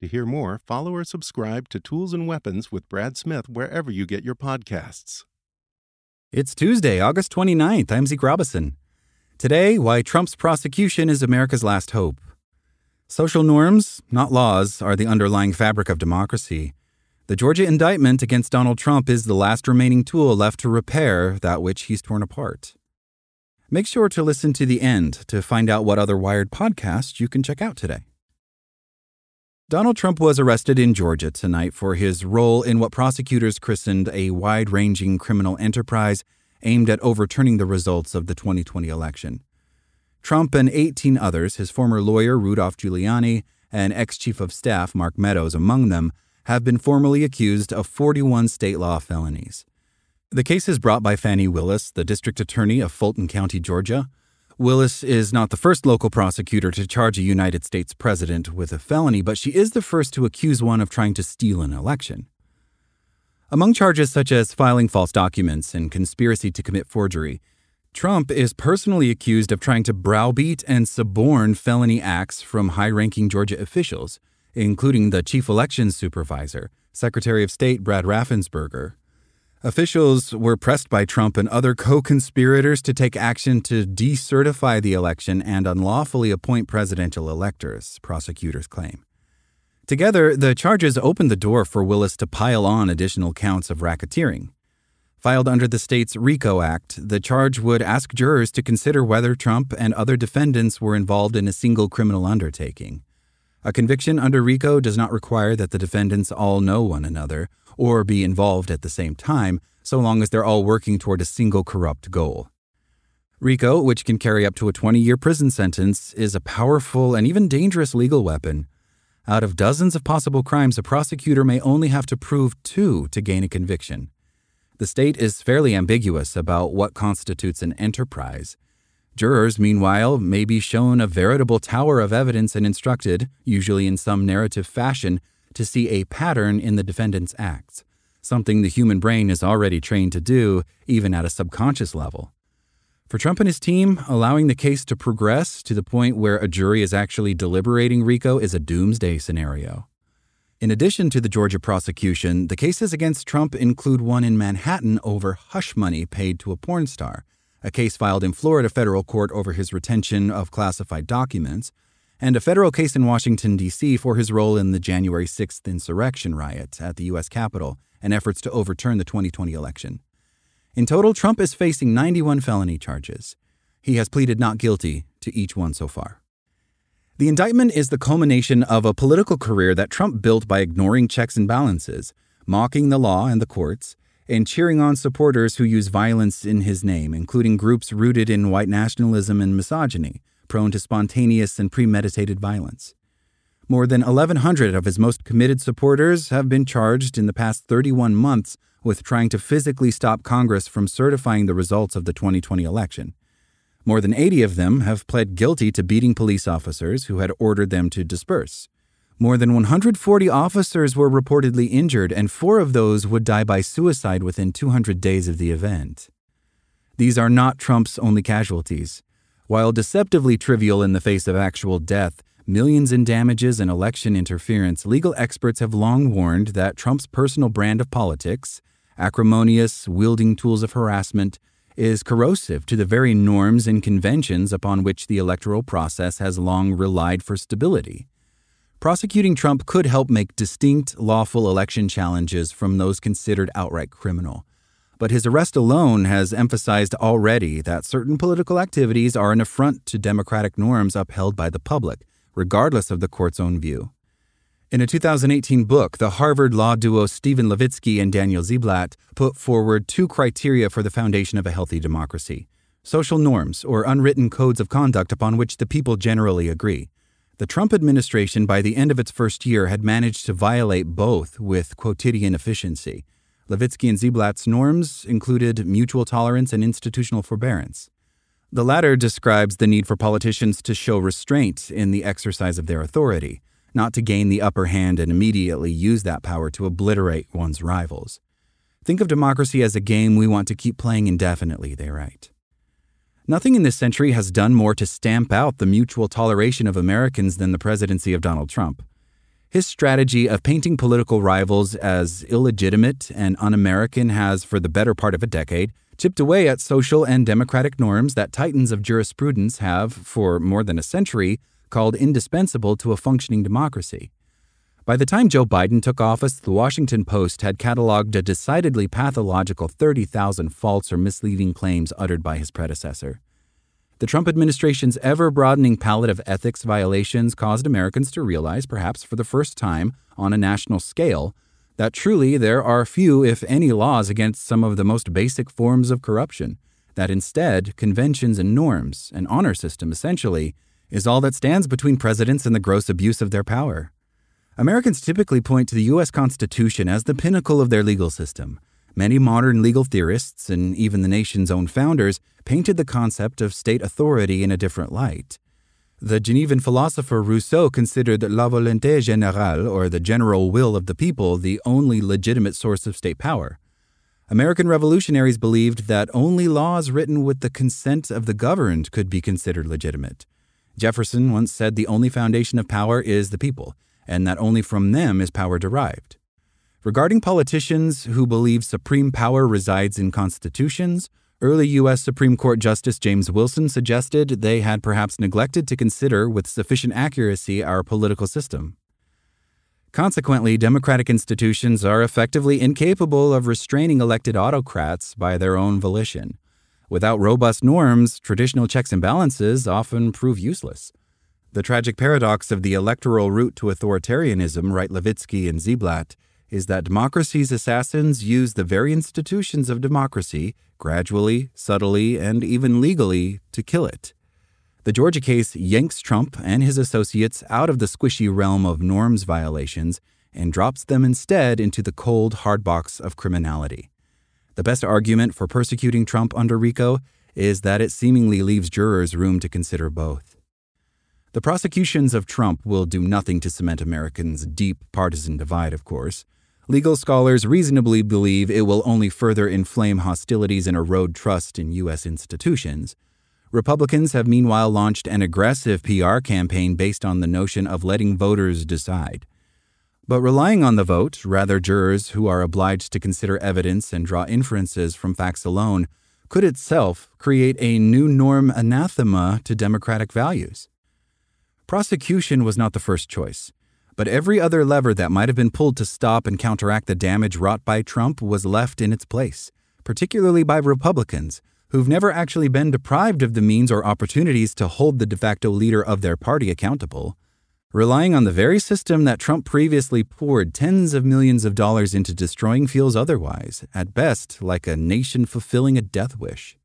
To hear more, follow or subscribe to Tools and Weapons with Brad Smith wherever you get your podcasts. It's Tuesday, August 29th. I'm Zeke Robison. Today, why Trump's prosecution is America's last hope. Social norms, not laws, are the underlying fabric of democracy. The Georgia indictment against Donald Trump is the last remaining tool left to repair that which he's torn apart. Make sure to listen to the end to find out what other Wired podcasts you can check out today. Donald Trump was arrested in Georgia tonight for his role in what prosecutors christened a wide ranging criminal enterprise aimed at overturning the results of the 2020 election. Trump and 18 others, his former lawyer Rudolph Giuliani and ex chief of staff Mark Meadows among them, have been formally accused of 41 state law felonies. The case is brought by Fani Willis, the district attorney of Fulton County, Georgia, Willis is not the first local prosecutor to charge a United States president with a felony, but she is the first to accuse one of trying to steal an election. Among charges such as filing false documents and conspiracy to commit forgery, Trump is personally accused of trying to browbeat and suborn felony acts from high ranking Georgia officials, including the chief elections supervisor, Secretary of State Brad Raffensperger, Officials were pressed by Trump and other co conspirators to take action to decertify the election and unlawfully appoint presidential electors, prosecutors claim. Together, the charges opened the door for Willis to pile on additional counts of racketeering. Filed under the state's RICO Act, the charge would ask jurors to consider whether Trump and other defendants were involved in a single criminal undertaking. A conviction under RICO does not require that the defendants all know one another or be involved at the same time, so long as they're all working toward a single corrupt goal. RICO, which can carry up to a 20 year prison sentence, is a powerful and even dangerous legal weapon. Out of dozens of possible crimes, a prosecutor may only have to prove two to gain a conviction. The state is fairly ambiguous about what constitutes an enterprise. Jurors, meanwhile, may be shown a veritable tower of evidence and instructed, usually in some narrative fashion, to see a pattern in the defendant's acts, something the human brain is already trained to do, even at a subconscious level. For Trump and his team, allowing the case to progress to the point where a jury is actually deliberating RICO is a doomsday scenario. In addition to the Georgia prosecution, the cases against Trump include one in Manhattan over hush money paid to a porn star a case filed in Florida federal court over his retention of classified documents, and a federal case in Washington, D.C. for his role in the January 6th insurrection riot at the U.S. Capitol and efforts to overturn the 2020 election. In total, Trump is facing 91 felony charges. He has pleaded not guilty to each one so far. The indictment is the culmination of a political career that Trump built by ignoring checks and balances, mocking the law and the courts, and cheering on supporters who use violence in his name, including groups rooted in white nationalism and misogyny, prone to spontaneous and premeditated violence. More than 1,100 of his most committed supporters have been charged in the past 31 months with trying to physically stop Congress from certifying the results of the 2020 election. More than 80 of them have pled guilty to beating police officers who had ordered them to disperse. More than 140 officers were reportedly injured, and four of those would die by suicide within 200 days of the event. These are not Trump's only casualties. While deceptively trivial in the face of actual death, millions in damages and election interference, legal experts have long warned that Trump's personal brand of politics, acrimonious, wielding tools of harassment, is corrosive to the very norms and conventions upon which the electoral process has long relied for stability. Prosecuting Trump could help make distinct, lawful election challenges from those considered outright criminal. But his arrest alone has emphasized already that certain political activities are an affront to democratic norms upheld by the public, regardless of the court's own view. In a 2018 book, the Harvard law duo Steven Levitsky and Daniel Ziblatt put forward two criteria for the foundation of a healthy democracy social norms, or unwritten codes of conduct upon which the people generally agree. The Trump administration, by the end of its first year, had managed to violate both with quotidian efficiency. Levitsky and Ziblatt's norms included mutual tolerance and institutional forbearance. The latter describes the need for politicians to show restraint in the exercise of their authority not to gain the upper hand and immediately use that power to obliterate one's rivals. Think of democracy as a game we want to keep playing indefinitely, they write. Nothing in this century has done more to stamp out the mutual toleration of Americans than the presidency of Donald Trump. His strategy of painting political rivals as illegitimate and un American has, for the better part of a decade, chipped away at social and democratic norms that titans of jurisprudence have, for more than a century, called indispensable to a functioning democracy. By the time Joe Biden took office, the Washington Post had cataloged a decidedly pathological 30,000 false or misleading claims uttered by his predecessor. The Trump administration's ever broadening palette of ethics violations caused Americans to realize, perhaps for the first time on a national scale, that truly there are few, if any, laws against some of the most basic forms of corruption, that instead, conventions and norms, an honor system essentially, is all that stands between presidents and the gross abuse of their power. Americans typically point to the U.S. Constitution as the pinnacle of their legal system. Many modern legal theorists, and even the nation's own founders, painted the concept of state authority in a different light. The Genevan philosopher Rousseau considered la volonté générale, or the general will of the people, the only legitimate source of state power. American revolutionaries believed that only laws written with the consent of the governed could be considered legitimate. Jefferson once said the only foundation of power is the people, and that only from them is power derived. Regarding politicians who believe supreme power resides in constitutions, early U.S. Supreme Court Justice James Wilson suggested they had perhaps neglected to consider with sufficient accuracy our political system. Consequently, democratic institutions are effectively incapable of restraining elected autocrats by their own volition. Without robust norms, traditional checks and balances often prove useless. The tragic paradox of the electoral route to authoritarianism, write Levitsky and Ziblatt, is that democracy's assassins use the very institutions of democracy, gradually, subtly, and even legally, to kill it. The Georgia case yanks Trump and his associates out of the squishy realm of norms violations and drops them instead into the cold, hard box of criminality. The best argument for persecuting Trump under RICO is that it seemingly leaves jurors room to consider both. The prosecutions of Trump will do nothing to cement Americans' deep partisan divide, of course. Legal scholars reasonably believe it will only further inflame hostilities and erode trust in U.S. institutions. Republicans have meanwhile launched an aggressive PR campaign based on the notion of letting voters decide. But relying on the vote, rather jurors who are obliged to consider evidence and draw inferences from facts alone, could itself create a new norm anathema to democratic values. Prosecution was not the first choice, but every other lever that might have been pulled to stop and counteract the damage wrought by Trump was left in its place, particularly by Republicans, who've never actually been deprived of the means or opportunities to hold the de facto leader of their party accountable relying on the very system that Trump previously poured tens of millions of dollars into destroying feels otherwise, at best, like a nation fulfilling a death wish.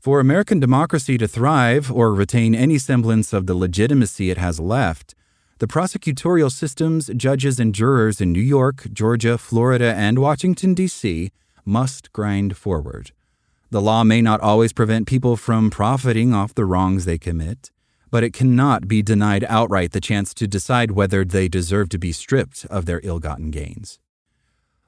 For American democracy to thrive or retain any semblance of the legitimacy it has left, the prosecutorial systems, judges, and jurors in New York, Georgia, Florida, and Washington, D.C. must grind forward. The law may not always prevent people from profiting off the wrongs they commit but it cannot be denied outright the chance to decide whether they deserve to be stripped of their ill gotten gains.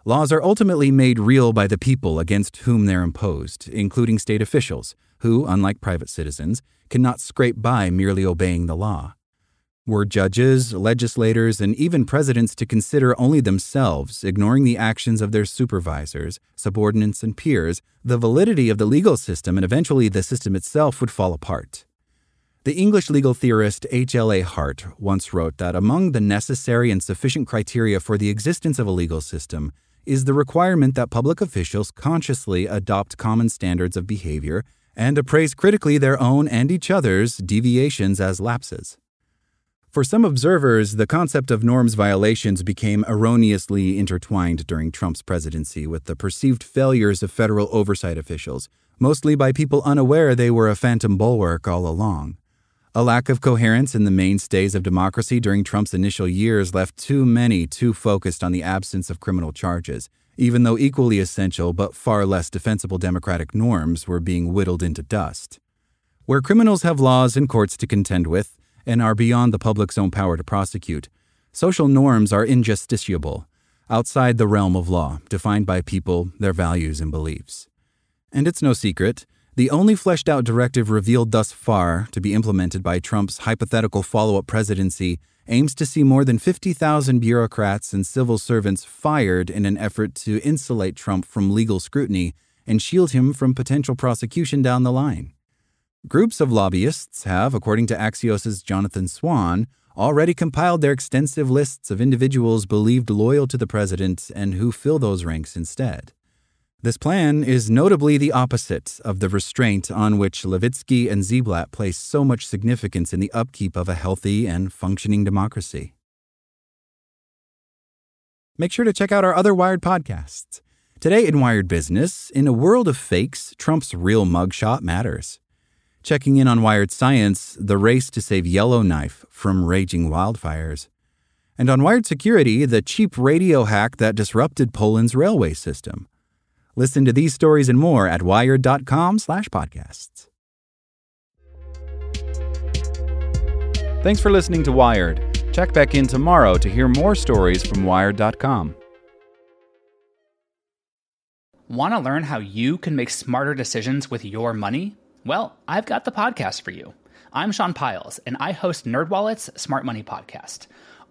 Laws are ultimately made real by the people against whom they're imposed, including state officials, who, unlike private citizens, cannot scrape by merely obeying the law. Were judges, legislators, and even presidents to consider only themselves, ignoring the actions of their supervisors, subordinates, and peers, the validity of the legal system and eventually the system itself would fall apart. The English legal theorist H.L.A. Hart once wrote that among the necessary and sufficient criteria for the existence of a legal system is the requirement that public officials consciously adopt common standards of behavior and appraise critically their own and each other's deviations as lapses. For some observers, the concept of norms violations became erroneously intertwined during Trump's presidency with the perceived failures of federal oversight officials, mostly by people unaware they were a phantom bulwark all along. A lack of coherence in the mainstays of democracy during Trump's initial years left too many too focused on the absence of criminal charges, even though equally essential but far less defensible democratic norms were being whittled into dust. Where criminals have laws and courts to contend with, and are beyond the public's own power to prosecute. Social norms are injusticiable, outside the realm of law, defined by people, their values, and beliefs. And it's no secret, the only fleshed out directive revealed thus far to be implemented by Trump's hypothetical follow up presidency aims to see more than 50,000 bureaucrats and civil servants fired in an effort to insulate Trump from legal scrutiny and shield him from potential prosecution down the line. Groups of lobbyists have, according to Axios' Jonathan Swan, already compiled their extensive lists of individuals believed loyal to the president and who fill those ranks instead. This plan is notably the opposite of the restraint on which Levitsky and Ziblatt place so much significance in the upkeep of a healthy and functioning democracy. Make sure to check out our other Wired podcasts. Today in Wired Business, in a world of fakes, Trump's real mugshot matters checking in on Wired Science, the race to save Yellowknife from raging wildfires. And on Wired Security, the cheap radio hack that disrupted Poland's railway system. Listen to these stories and more at wired.com/podcasts. Thanks for listening to Wired. Check back in tomorrow to hear more stories from wired.com. Want to learn how you can make smarter decisions with your money? Well, I've got the podcast for you. I'm Sean Pyles, and I host NerdWallet's Smart Money Podcast.